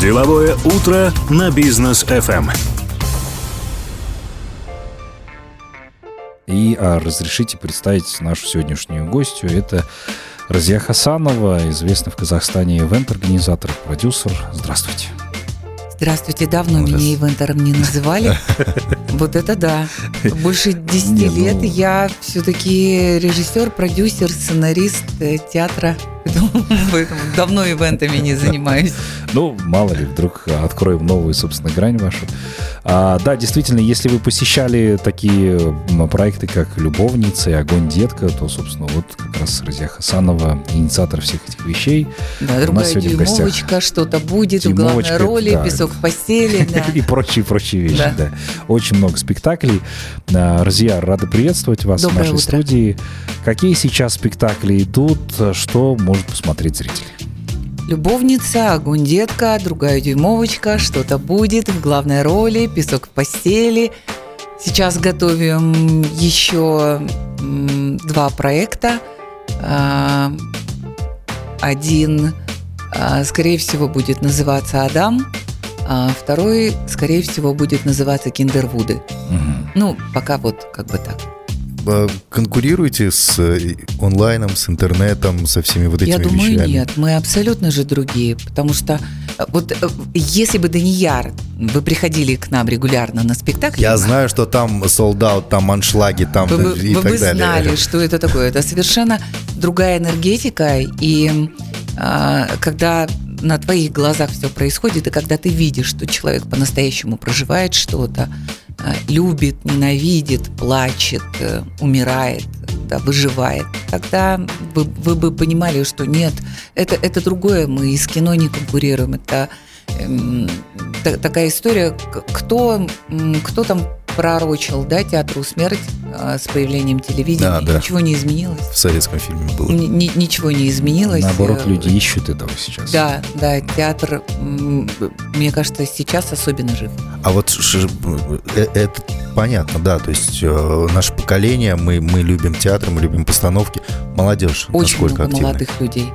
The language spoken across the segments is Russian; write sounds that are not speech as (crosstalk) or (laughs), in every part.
Деловое утро на бизнес FM. И а, разрешите представить нашу сегодняшнюю гостью. Это Разия Хасанова, известный в Казахстане ивент-организатор, продюсер. Здравствуйте. Здравствуйте, давно ну, меня ивентером не называли. (laughs) Вот это да. Больше 10 лет ну. я все-таки режиссер, продюсер, сценарист э, театра. (laughs) Поэтому давно ивентами не занимаюсь. Ну, мало ли, вдруг откроем новую, собственно, грань вашу. А, да, действительно, если вы посещали такие проекты, как «Любовница» и «Огонь детка», то, собственно, вот как раз Разия Хасанова, инициатор всех этих вещей. Да, другая дюймовочка, что-то будет, в главной роли, да. песок в постели. (laughs) Да. И прочие-прочие вещи, да. да. Очень много спектаклей. А, Разия, рада приветствовать вас Доброе в нашей утро. студии. Какие сейчас спектакли идут, что может посмотреть зритель? Любовница, огонь детка, другая дюймовочка, что-то будет в главной роли, песок в постели. Сейчас готовим еще два проекта. А, один, а, скорее всего, будет называться «Адам», а второй, скорее всего, будет называться «Киндервуды». Угу. Ну, пока вот как бы так. Э, конкурируете с э, онлайном, с интернетом, со всеми вот этими Я думаю, вещами? нет. Мы абсолютно же другие. Потому что э, вот если бы Данияр, вы приходили к нам регулярно на спектакль. Я знаю, что там солдат, там аншлаги, там вы, и вы так бы далее. знали, что это такое. Это совершенно другая энергетика. И а, когда на твоих глазах все происходит, и когда ты видишь, что человек по-настоящему проживает что-то, Э, любит, ненавидит, плачет, э, умирает, да, выживает, тогда вы, вы бы понимали, что нет, это, это другое, мы из кино не конкурируем, это э, такая история, кто, кто там пророчил, да, театру смерть а, с появлением телевидения. Да, да. Ничего не изменилось. В советском фильме было. Н- ничего не изменилось. Наоборот, люди ищут этого сейчас. Да, да, театр, мне кажется, сейчас особенно жив. А вот э, это понятно, да, то есть э, наше поколение, мы, мы любим театр, мы любим постановки. Молодежь, Очень много активна? молодых людей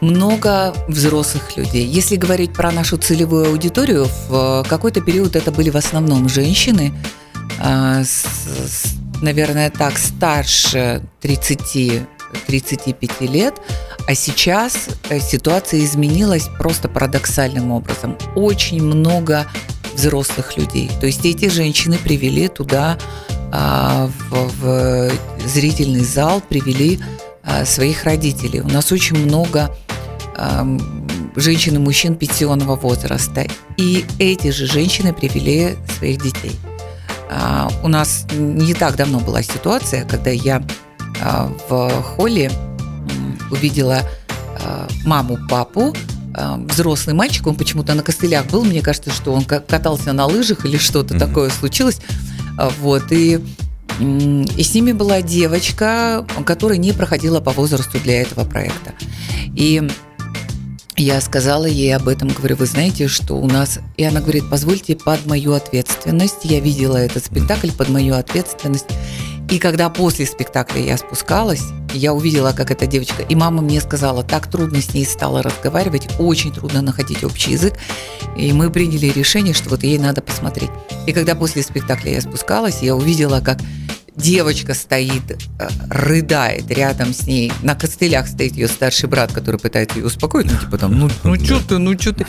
много взрослых людей. Если говорить про нашу целевую аудиторию, в какой-то период это были в основном женщины, а, наверное, так, старше 30 35 лет, а сейчас э, ситуация изменилась просто парадоксальным образом. Очень много взрослых людей. То есть эти женщины привели туда а, в, в зрительный зал, привели своих родителей. У нас очень много женщин и мужчин пенсионного возраста. И эти же женщины привели своих детей. А, у нас не так давно была ситуация, когда я а, в холле увидела а, маму, папу, взрослый мальчик, он почему-то на костылях был, мне кажется, что он катался на лыжах или что-то mm-hmm. такое случилось. Вот, и, и с ними была девочка, которая не проходила по возрасту для этого проекта. И я сказала ей об этом, говорю, вы знаете, что у нас... И она говорит, позвольте под мою ответственность. Я видела этот спектакль под мою ответственность. И когда после спектакля я спускалась, я увидела, как эта девочка, и мама мне сказала, так трудно с ней стало разговаривать, очень трудно находить общий язык, и мы приняли решение, что вот ей надо посмотреть. И когда после спектакля я спускалась, я увидела, как девочка стоит, э, рыдает рядом с ней, на костылях стоит ее старший брат, который пытается ее успокоить, ну типа там, ну, ну что ты, ну что ты,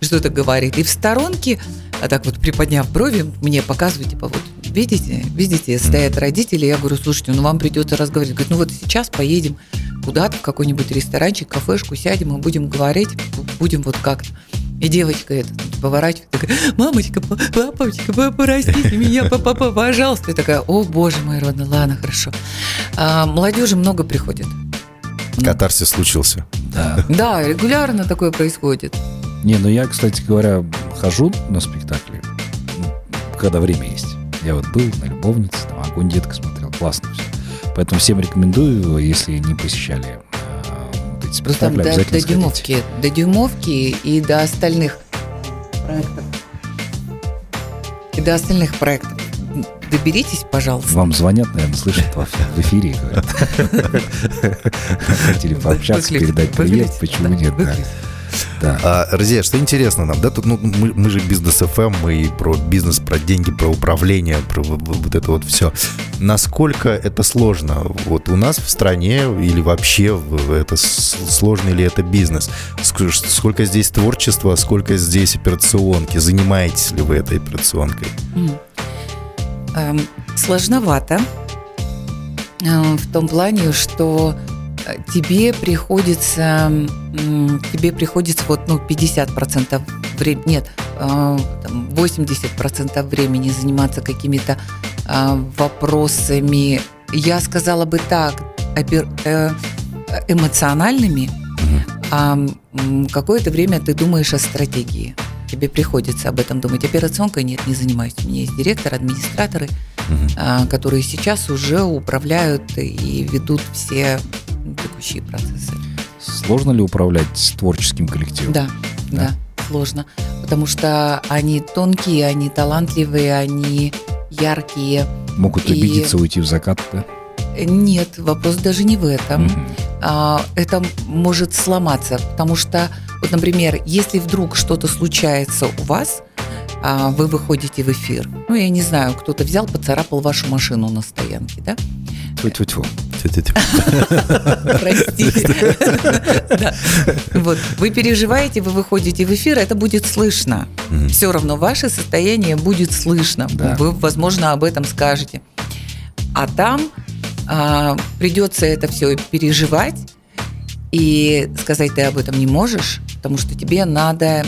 что-то говорит. И в сторонке, а так вот приподняв брови, мне показывают, типа вот, видите, видите, стоят родители, я говорю, слушайте, ну вам придется разговаривать. Говорит, ну вот сейчас поедем куда-то в какой-нибудь ресторанчик, кафешку, сядем и будем говорить, будем вот как-то. И девочка эта поворачивает, такая, мамочка, папочка, простите меня, папа, пожалуйста. И такая, о, боже мой родной, ладно, хорошо. А, молодежи много приходит. Катарсис случился. Да. Да, регулярно такое происходит. Не, ну я, кстати говоря, хожу на спектакли, ну, когда время есть. Я вот был на «Любовнице», там «Огонь детка» смотрел, классно все. Поэтому всем рекомендую, если не посещали эти спектакли, до, обязательно до дюймовки, до дюймовки и до остальных проектов. И до остальных проектов. Доберитесь, пожалуйста. Вам звонят, наверное, слышат в эфире. (laughs) Хотели пообщаться, передать привет, почему нет? Да. А, Розия, что интересно нам, да, тут ну, мы, мы же бизнес FM, мы про бизнес, про деньги, про управление, про вот это вот все. Насколько это сложно? Вот у нас в стране или вообще это сложный ли это бизнес? Ск- Сколько здесь творчества, сколько здесь операционки? Занимаетесь ли вы этой операционкой? Эм, Сложновато э, в том плане, что тебе приходится, тебе приходится вот, ну, 50% времени, нет, э, там 80% времени заниматься какими-то э, вопросами, я сказала бы так, э, эмоциональными, а какое-то время ты думаешь о стратегии. Тебе приходится об этом думать. Операционкой нет, не занимаюсь. У меня есть директор, администраторы, а, которые сейчас уже управляют и ведут все текущие процессы. Сложно ли управлять творческим коллективом? Да, Да? да, сложно. Потому что они тонкие, они талантливые, они яркие. Могут И- обидеться, уйти в закат, да? Нет, вопрос даже не в этом. А, это может сломаться, потому что, вот, например, если вдруг что-то случается у вас, а, вы выходите в эфир, ну, я не знаю, кто-то взял, поцарапал вашу машину на стоянке, да? Тьфу-тьфу-тьфу. Тю-тю-тю. Простите. Вот, вы переживаете, вы выходите в эфир, это будет слышно. Все равно ваше состояние будет слышно. Вы, возможно, об этом скажете. А там а, придется это все переживать и сказать ты об этом не можешь, потому что тебе надо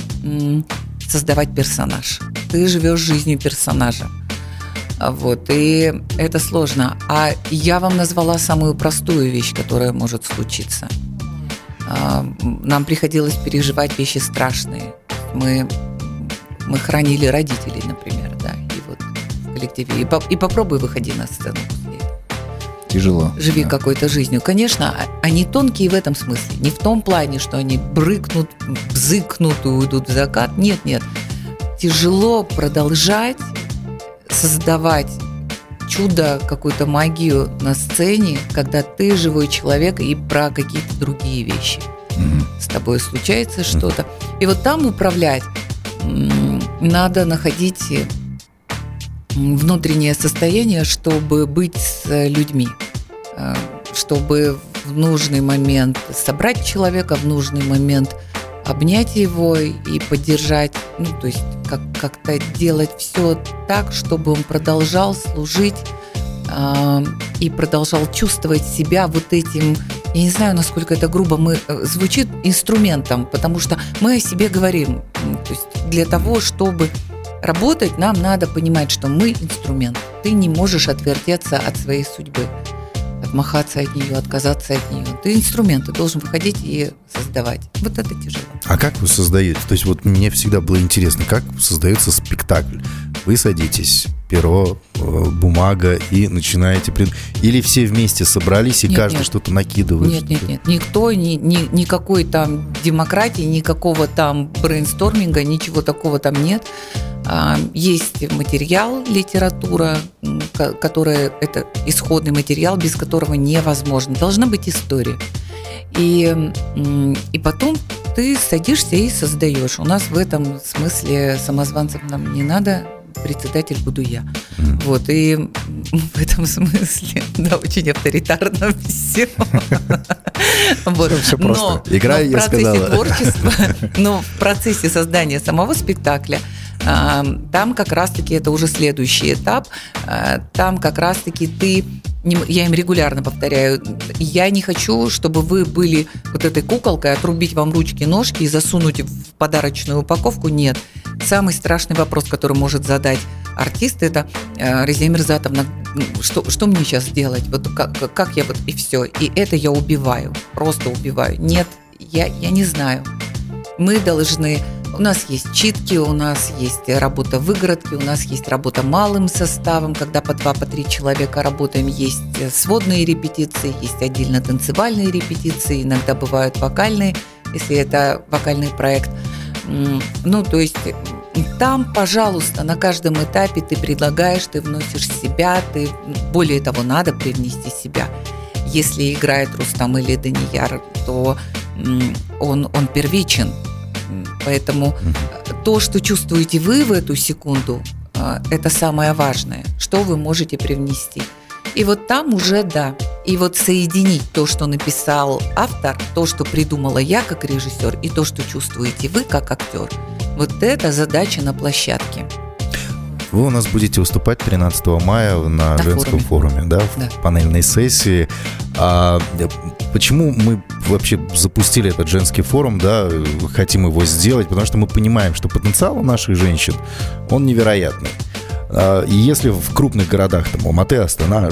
создавать персонаж. Ты живешь жизнью персонажа. А Вот, и это сложно. А я вам назвала самую простую вещь, которая может случиться. А, Нам приходилось переживать вещи страшные. Мы, мы хранили родителей, например, да, и вот в коллективе. И, по- и попробуй выходи на сцену. Тяжело. Живи Да. какой-то жизнью. Конечно, а- они тонкие в этом смысле. Не в том плане, что они брыкнут, бзыкнут и уйдут в закат. Нет, нет. Тяжело продолжать создавать чудо, какую-то магию на сцене, когда ты живой человек и про какие-то другие вещи. С тобой случается что-то. И вот там управлять надо находить м, внутреннее состояние, чтобы быть с э, людьми, Э, чтобы в нужный момент собрать человека, в нужный момент обнять его и поддержать, ну, то есть как- как-то делать все так, чтобы он продолжал служить а, и продолжал чувствовать себя вот этим, я не знаю, насколько это грубо мы, э, звучит инструментом, потому что мы о себе говорим. То есть для того, чтобы работать, нам надо понимать, что мы инструмент. Ты не можешь отвертеться от своей судьбы, отмахаться от нее, отказаться от нее. Ты инструмент, ты должен выходить и создавать. Вот это тяжело. А как вы создаете? То есть вот мне всегда было интересно, как создается спектакль. Вы садитесь, перо, э, бумага и начинаете... Или все вместе собрались и Нет, каждый нет. что-то накидывает? Нет, нет, нет. Никто, ни, ни- никакой там демократии, никакого там брейнсторминга, ничего такого там нет. А, Есть материал, литература, которая это исходный материал, без которого невозможно. Должна быть история. И, и потом ты садишься и создаешь. У нас в этом смысле самозванцев нам не надо, председатель буду я. Вот, и в этом смысле, (laughs) да, очень авторитарно все. (laughs) Вот. Всё- всё просто. Но- Играй, но в я процессе сказала. творчества, (laughs) но в процессе создания самого спектакля там как раз-таки это уже следующий этап. а, Там как раз-таки ты я им регулярно повторяю, я не хочу, чтобы вы были вот этой куколкой, отрубить вам ручки, ножки и засунуть в подарочную упаковку. Нет. Самый страшный вопрос, который может задать артист, это э, Резия Мирзатовна, м, что, что мне сейчас делать? Вот как, как я вот и все. И это я убиваю, просто убиваю. Нет, я, я не знаю. Мы должны у нас есть читки, у нас есть работа в выгородке, у нас есть работа малым составом, когда по два, по три человека работаем, есть э, сводные репетиции, есть отдельно танцевальные репетиции, иногда бывают вокальные, если это вокальный проект. Ну, то есть м, там, пожалуйста, на каждом этапе ты предлагаешь, ты вносишь себя, ты, более того, надо привнести себя. Если играет Рустам или Данияр, то он, он первичен, Поэтому то, что чувствуете вы в эту секунду, э, это самое важное, что вы можете привнести. И вот там уже да. И вот соединить то, что написал автор, то, что придумала я как режиссер, и то, что чувствуете вы как актер. Вот это задача на площадке. Вы у нас будете выступать 13 мая на, На женском форуме, да, в Да. панельной сессии. А э, почему мы вообще запустили этот женский форум, да, хотим его сделать? Потому что мы понимаем, что потенциал у наших женщин, он невероятный. А, И если в крупных городах, там, Алматы, Астана,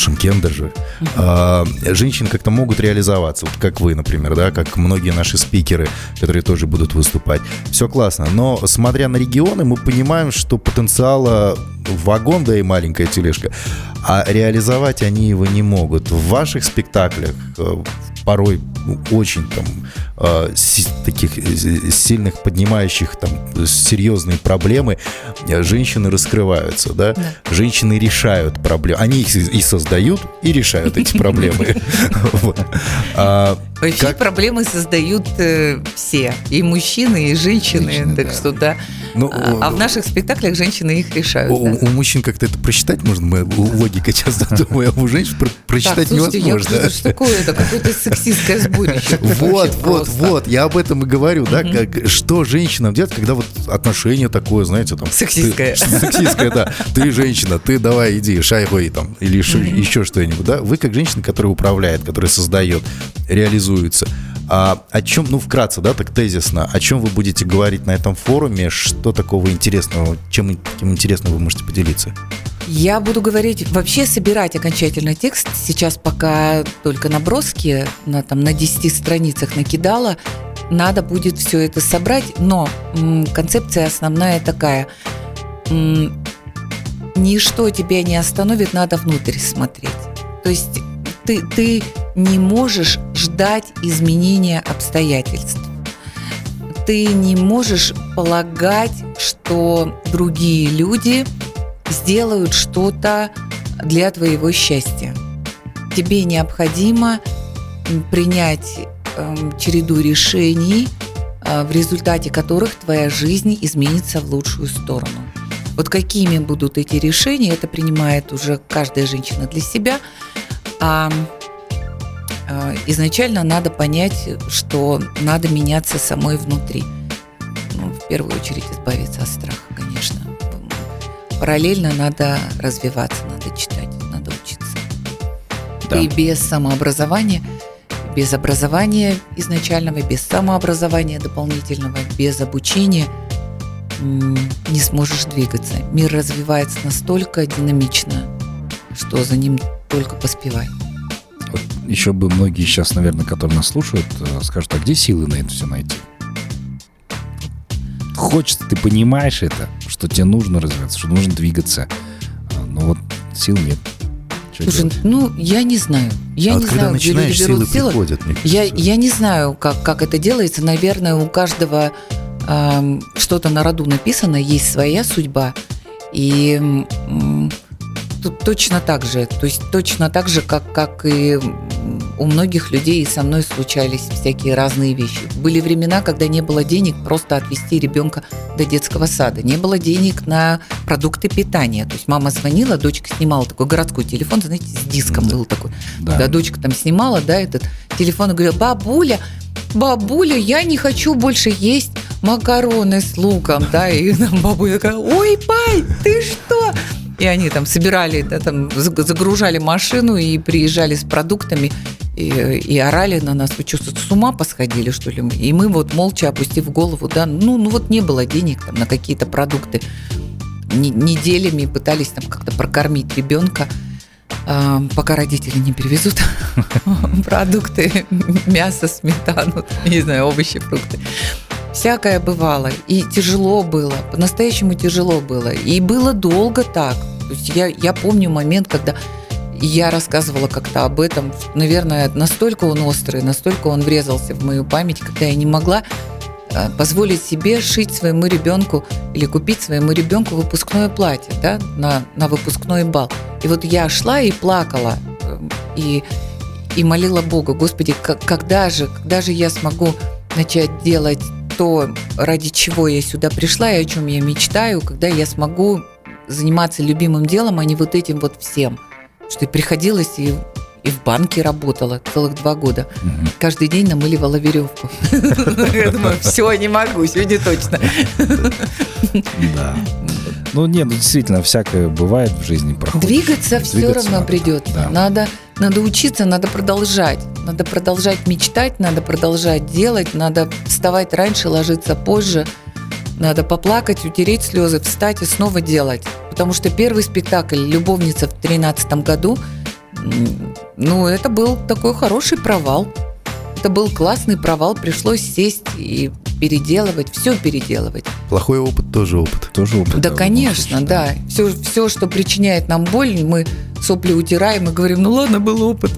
Ш- Шымкент даже, а, женщины как-то могут реализоваться, вот как вы, например, да, как многие наши спикеры, которые тоже будут выступать. Все классно, но смотря на регионы, мы понимаем, что потенциала вагон, да и маленькая тележка, а реализовать они его не могут. В ваших спектаклях э, порой очень там э, таких э, сильных поднимающих там серьезные проблемы э, женщины раскрываются, да? Да. Женщины решают проблемы, они их и создают и решают эти проблемы. (laughs) А, Вообще проблемы создают э, все, и мужчины, и женщины, так что да. Ну, а, а в наших спектаклях женщины их решают. У, мужчин как-то это просчитать можно, мы, логика часто (laughs) думаю, а у женщин про- Так, просчитать слушайте, я невозможно. что такое это? Какое-то сексистское сборище. (laughs) Вот, вот. Вот, я об этом и говорю, да, как, что женщинам делать, когда вот отношение такое, знаете, там... Сексистское. ты- сексистское, да. Ты женщина, ты давай иди, шайгой там, или еще, еще что-нибудь, да. Вы как женщина, которая управляет, которая создает, реализуется. А о чем, ну, вкратце, да, так тезисно, о чем вы будете говорить на этом форуме, что такого интересного, чем таким интересным вы можете поделиться? Я буду говорить, вообще собирать окончательный текст. Сейчас пока только наброски на, там, на 10 страницах накидала. Надо будет все это собрать, но м, концепция основная такая. М, ничто тебя не остановит, надо внутрь смотреть. То есть ты, ты не можешь ждать изменения обстоятельств. Ты не можешь полагать, что другие люди сделают что-то для твоего счастья. Тебе необходимо принять эм, череду решений, э, в результате которых твоя жизнь изменится в лучшую сторону. Вот какими будут эти решения, это принимает уже каждая женщина для себя. А э, изначально надо понять, что надо меняться самой внутри. Ну, в первую очередь избавиться от страха, конечно. Параллельно надо развиваться, надо читать, надо учиться. Да. И без самообразования, без образования изначального, без самообразования дополнительного, без обучения не сможешь двигаться. Мир развивается настолько динамично, что за ним только поспевай. Вот еще бы многие сейчас, наверное, которые нас слушают, э, скажут, а где силы на это все найти? Хочется, ты понимаешь это, что тебе нужно развиваться, что нужно двигаться. А, Но вот сил нет. Что Слушай, делать? ну я не знаю. Я а не вот когда знаю, начинаешь, силы берут силы. приходят, мне Я, я не знаю, как, как это делается. Наверное, у каждого ам, что-то на роду написано, есть своя судьба. И м, тут точно так же, то есть точно так же, как, как и у многих людей и со мной случались всякие разные вещи. Были времена, когда не было денег просто отвезти ребенка до детского сада. Не было денег на продукты питания. То есть мама звонила, дочка снимала такой городской телефон, знаете, с диском Да. был такой. Да. Да, дочка там снимала, да, этот телефон и говорила, бабуля, бабуля, я не хочу больше есть макароны с луком, да, и (laughs) там бабуля такая, ой, пай, ты что? И они там собирали, да, там заг- загружали машину и приезжали с продуктами и, и орали на нас. Вы что, с ума посходили, что ли? И мы вот молча опустив голову, да, ну, ну вот не было денег там на какие-то продукты. Не- Неделями пытались там как-то прокормить ребенка. А, пока родители не перевезут (laughs) продукты, мясо, сметану, не знаю, овощи, фрукты. Всякое бывало. И тяжело было, по-настоящему тяжело было. И было долго так. То есть я, я помню момент, когда я рассказывала как-то об этом. Наверное, настолько он острый, настолько он врезался в мою память, когда я не могла э, позволить себе шить своему ребенку или купить своему ребенку выпускное платье да, на, на выпускной бал. И вот я шла и плакала, э, и, и молила Бога, Господи, к- когда же, когда же я смогу начать делать что ради чего я сюда пришла и о чем я мечтаю, когда я смогу заниматься любимым делом, а не вот этим вот всем. Что и приходилось и и в банке работала целых два года. Угу. Каждый день намыливала веревку. (laughs) Я думаю, все, не могу, сегодня точно. Да. Ну, нет, ну, действительно, всякое бывает в жизни, проходит. Двигаться все равно придется. Надо, надо учиться, надо продолжать. Надо продолжать мечтать, надо продолжать делать, надо вставать раньше, ложиться позже. Надо поплакать, утереть слезы, встать и снова делать. Потому что первый спектакль «Любовница» в 2013 году – ну, это был такой хороший провал. Это был классный провал, пришлось сесть и переделывать, все переделывать. Плохой опыт тоже опыт. Тоже опыт. Да, да конечно, да. Все, все, что причиняет нам боль, мы сопли утираем и говорим, ну ладно, был опыт.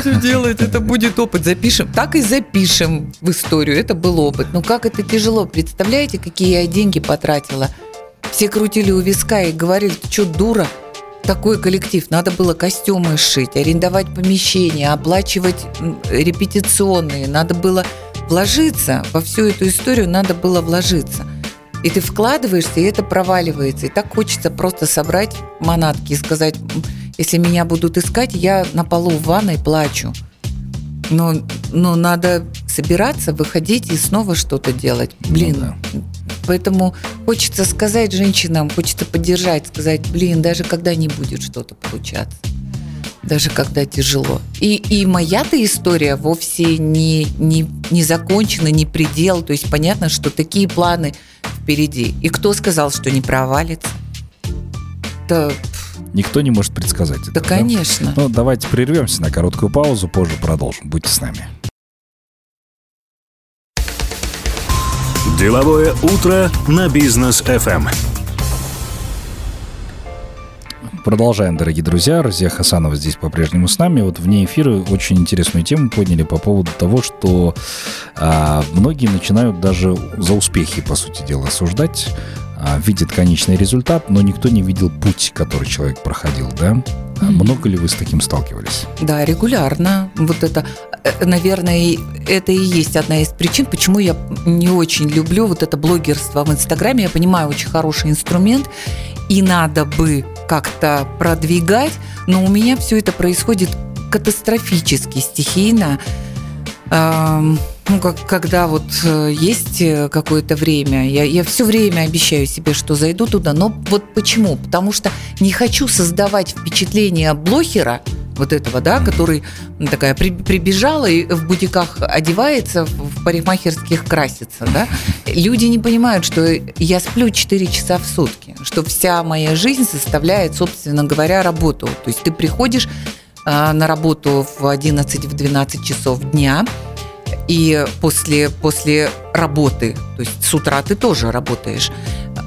Что делать? Это будет опыт. Запишем. Так и запишем в историю. Это был опыт. Ну как это тяжело. Представляете, какие я деньги потратила? Все крутили у виска и говорили, ты что, дура? такой коллектив. Надо было костюмы шить, арендовать помещения, оплачивать репетиционные. Надо было вложиться во всю эту историю, надо было вложиться. И ты вкладываешься, и это проваливается. И так хочется просто собрать манатки и сказать, если меня будут искать, я на полу в ванной плачу. Но, но надо собираться, выходить и снова что-то делать. Блин, ну, да. Поэтому хочется сказать женщинам, хочется поддержать, сказать, блин, даже когда не будет что-то получаться, даже когда тяжело. И, и моя-то история вовсе не, не, не закончена, не предел. То есть понятно, что такие планы впереди. И кто сказал, что не провалится? Да, Никто не может предсказать это. Да, конечно. Ну, давайте прервемся на короткую паузу, позже продолжим. Будьте с нами. Деловое утро на бизнес FM. Продолжаем, дорогие друзья. Разия Хасанова здесь по-прежнему с нами. Вот вне эфира очень интересную тему подняли по поводу того, что а, многие начинают даже за успехи, по сути дела, осуждать а, видит конечный результат, но никто не видел путь, который человек проходил, да? Mm-hmm. Много ли вы с таким сталкивались? Да, регулярно. Вот это, э, наверное, это и есть одна из причин, почему я не очень люблю вот это блогерство в Инстаграме. Я понимаю, очень хороший инструмент, и надо бы как-то продвигать, но у меня все это происходит катастрофически, стихийно ну, как, когда вот э, есть э, какое-то время, я, я все время обещаю себе, что зайду туда, но вот почему? Потому что не хочу создавать впечатление блохера, вот этого, да, который такая при, прибежала и в бутиках одевается, в парикмахерских красится, да. Люди не понимают, что я сплю 4 часа в сутки, что вся моя жизнь составляет, собственно говоря, работу. То есть ты приходишь а, на работу в 11-12 часов дня, и после, после работы, то есть с утра ты тоже работаешь,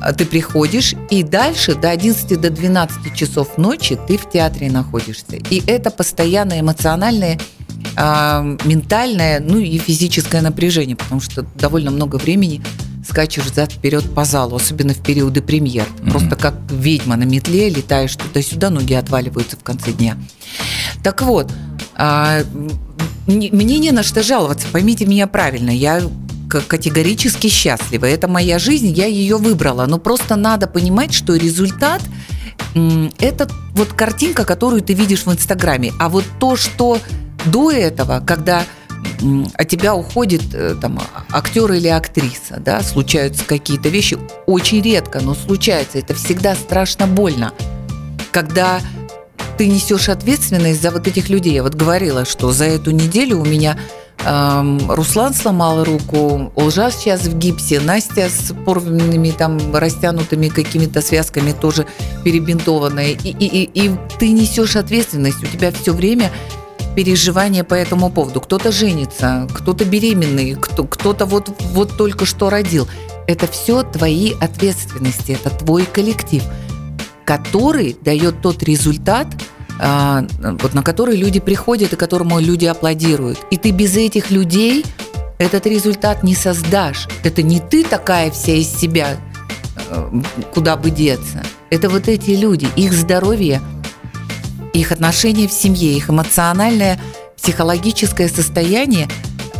а, ты приходишь, и дальше до 11 до 12 часов ночи ты в театре находишься. И это постоянное эмоциональное а, ментальное, ну и физическое напряжение, потому что довольно много времени скачешь взад вперед по залу, особенно в периоды премьер. Mm-hmm. Просто как ведьма на метле летаешь туда-сюда, ноги отваливаются в конце дня. Так вот, а, мне не на что жаловаться, поймите меня правильно. Я категорически счастлива. Это моя жизнь, я ее выбрала. Но просто надо понимать, что результат это вот картинка, которую ты видишь в Инстаграме. А вот то, что до этого, когда от тебя уходит э, там, актер или актриса, да, случаются какие-то вещи, очень редко, но случается, это всегда страшно больно. Когда ты несешь ответственность за вот этих людей. Я вот говорила, что за эту неделю у меня эм, Руслан сломал руку, Олжа сейчас в гипсе, Настя с порванными там растянутыми какими-то связками тоже перебинтованная. И, и, и, и ты несешь ответственность, у тебя все время переживания по этому поводу. Кто-то женится, кто-то беременный, кто, кто-то вот, вот только что родил. Это все твои ответственности, это твой коллектив – который дает тот результат, а, вот на который люди приходят и которому люди аплодируют. И ты без этих людей этот результат не создашь. Это не ты такая вся из себя, э, куда бы деться. Это вот эти люди, их здоровье, их отношения в семье, их эмоциональное, психологическое состояние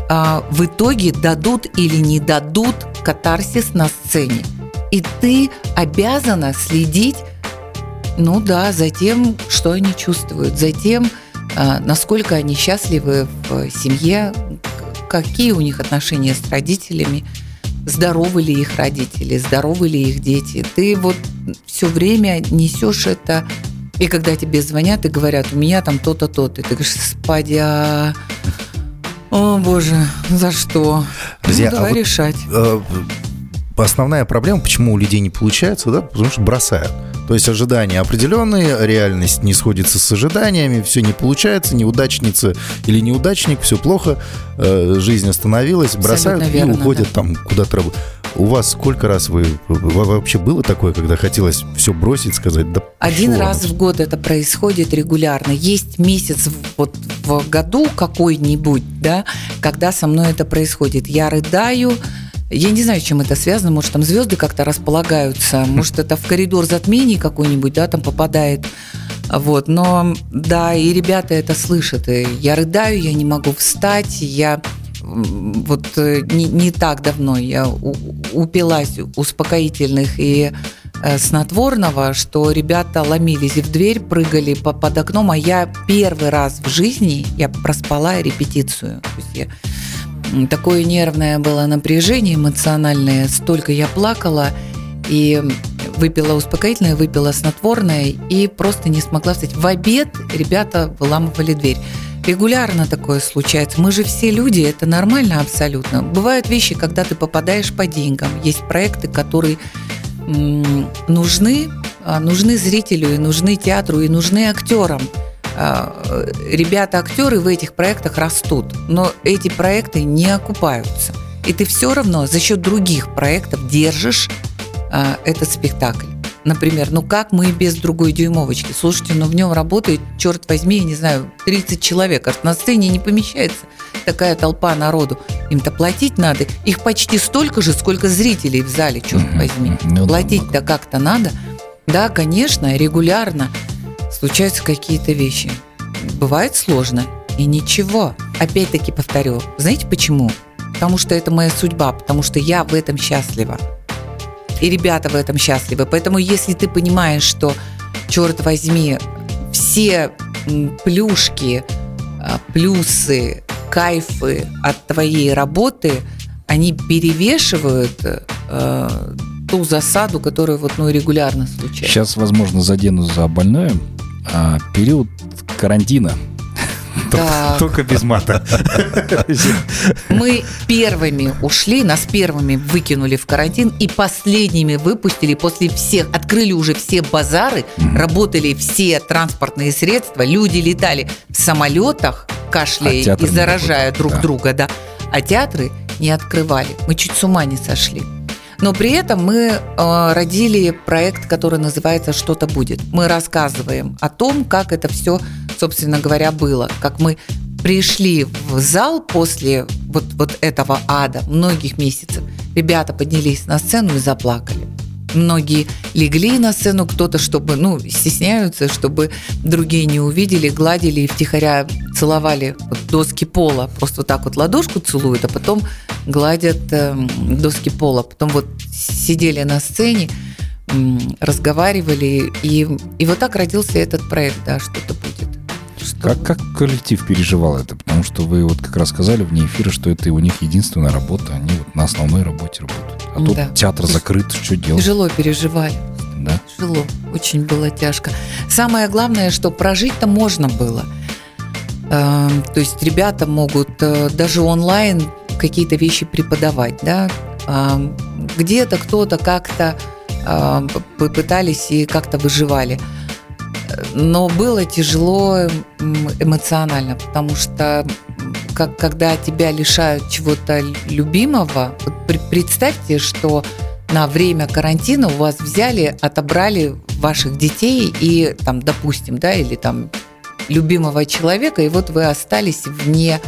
а, в итоге дадут или не дадут катарсис на сцене. И ты обязана следить, ну да, за тем, что они чувствуют, за тем, а, насколько они счастливы в семье, какие у них отношения с родителями, здоровы ли их родители, здоровы ли их дети. Ты вот все время несешь это и когда тебе звонят и говорят, у меня там то-то, то-то, и ты говоришь, спади, а... О, боже, за что? Друзья, ну, давай а вот, решать. Основная проблема, почему у людей не получается, да, потому что бросают. То есть ожидания определенные, реальность не сходится с ожиданиями, все не получается, неудачница или неудачник, все плохо, э, жизнь остановилась, бросают верно, и уходят да. там куда-то работать. У вас сколько раз вы вообще было такое, когда хотелось все бросить, сказать, да Один раз в год это происходит регулярно. Есть месяц вот в году какой-нибудь, да, когда со мной это происходит. Я рыдаю, я не знаю, чем это связано. Может, там звезды как-то располагаются, может, это в коридор затмений какой-нибудь, да, там попадает. Вот, но да, и ребята это слышат. И я рыдаю, я не могу встать, я вот э, не, не так давно я упилась успокоительных и э, снотворного, что ребята ломились в дверь, прыгали по- под окном, а я первый раз в жизни я проспала репетицию. То есть я Такое нервное было напряжение эмоциональное, столько я плакала и выпила успокоительное, выпила снотворное и просто не смогла встать. В обед ребята выламывали дверь. Регулярно такое случается. Мы же все люди, это нормально абсолютно. Бывают вещи, когда ты попадаешь по деньгам. Есть проекты, которые нужны, а, нужны зрителю, и нужны театру, и нужны актерам. А, Ребята-актеры в этих проектах растут, но эти проекты не окупаются. И ты все равно за счет других проектов держишь а, этот спектакль. Например, ну как мы без другой дюймовочки? Слушайте, ну в нем работает, черт возьми, я не знаю, 30 человек, а на сцене не помещается такая толпа народу. Им-то платить надо. Их почти столько же, сколько зрителей в зале, черт возьми. Ну Платить-то как-то надо. Да, конечно, регулярно случаются какие-то вещи. Бывает сложно. И ничего. Опять-таки повторю. Знаете почему? Потому что это моя судьба, потому что я в этом счастлива. И ребята в этом счастливы. Поэтому если ты понимаешь, что, черт возьми, все плюшки, а, плюсы, кайфы от твоей работы, они перевешивают э, ту засаду, которая вот ну, регулярно случается. Сейчас, возможно, задену за больное. А, период карантина. Только без мата. Мы первыми ушли, нас первыми выкинули в карантин и последними выпустили после всех, открыли уже все базары, работали все транспортные средства, люди летали в самолетах, А кашляя театр и заражая друг да. друга, да. А театры не открывали. Мы чуть с ума не сошли. Но при этом мы э, родили проект, который называется «Что-то будет». Мы рассказываем о том, как это все, собственно говоря, было. Как мы пришли в зал после вот, вот этого ада многих месяцев. Ребята поднялись на сцену и заплакали. Многие легли на сцену, кто-то, чтобы, ну, стесняются, чтобы другие не увидели, гладили и втихаря целовали вот доски пола. Просто вот так вот ладошку целуют, а потом гладят эм, доски пола. Потом вот сидели на сцене, м, разговаривали, и, и вот так родился этот проект, да, что-то будет. Что Как, как коллектив переживал это? Потому что вы вот как раз сказали вне эфира, что это у них единственная работа. Они вот на основной работе работают. А тут Да. театр закрыт, что делать? Тяжело переживали. Да? Тяжело, очень было тяжко. Самое главное, что прожить-то можно было. Эм, То есть ребята могут э, даже онлайн какие-то вещи преподавать, да. Эм, Где-то кто-то как-то э, п- пытались и как-то выживали. Но было тяжело эмоционально, потому что как, когда тебя лишают чего-то любимого, представьте, что на время карантина у вас взяли, отобрали ваших детей и там, допустим, да, или там любимого человека, и вот вы остались вне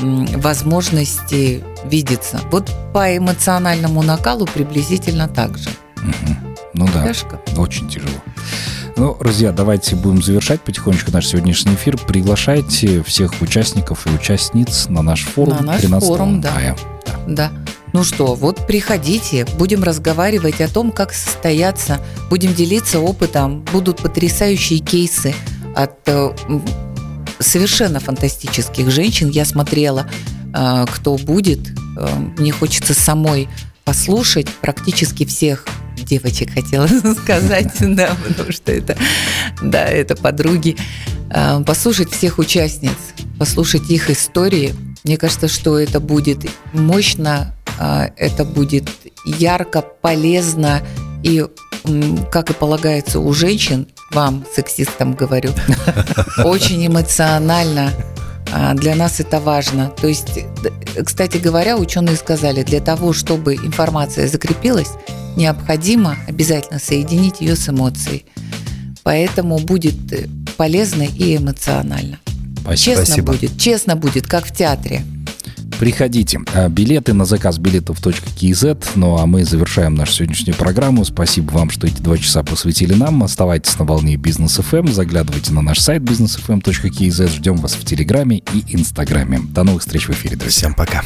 возможности видеться. Вот по эмоциональному накалу приблизительно так же. Мгм. Ну да, Тяжко. очень тяжело. Ну, друзья, давайте будем завершать потихонечку наш сегодняшний эфир. Приглашайте всех участников и участниц на наш форум На наш 13 форум, да. мая. Да. Ну что, вот приходите, будем разговаривать о том, как состояться, будем делиться опытом, будут потрясающие кейсы от э, совершенно фантастических женщин. Я смотрела, э, кто будет. Э, Мне хочется самой послушать практически всех девочек, хотела (laughs) сказать, (laughs) да, потому что это, да, это подруги. Э, Послушать всех участниц, послушать их истории. Мне кажется, что это будет мощно, а, это будет ярко, полезно и, как и полагается у женщин, вам, сексистам говорю, (laughs) очень эмоционально. А, Для нас это важно. То есть, кстати говоря, ученые сказали, для того, чтобы информация закрепилась, необходимо обязательно соединить ее с эмоцией. Поэтому будет э, полезно и эмоционально. Спасибо. Честно Спасибо. будет, честно будет, как в театре. Приходите. А, Билеты на заказ билетов.kz. Ну а мы завершаем нашу сегодняшнюю программу. Спасибо вам, что эти два часа посвятили нам. Оставайтесь на волне Бизнес ФМ. Заглядывайте на наш сайт businessfm.kz. Ждем вас в Телеграме и Инстаграме. До новых встреч в эфире, друзья. Всем пока.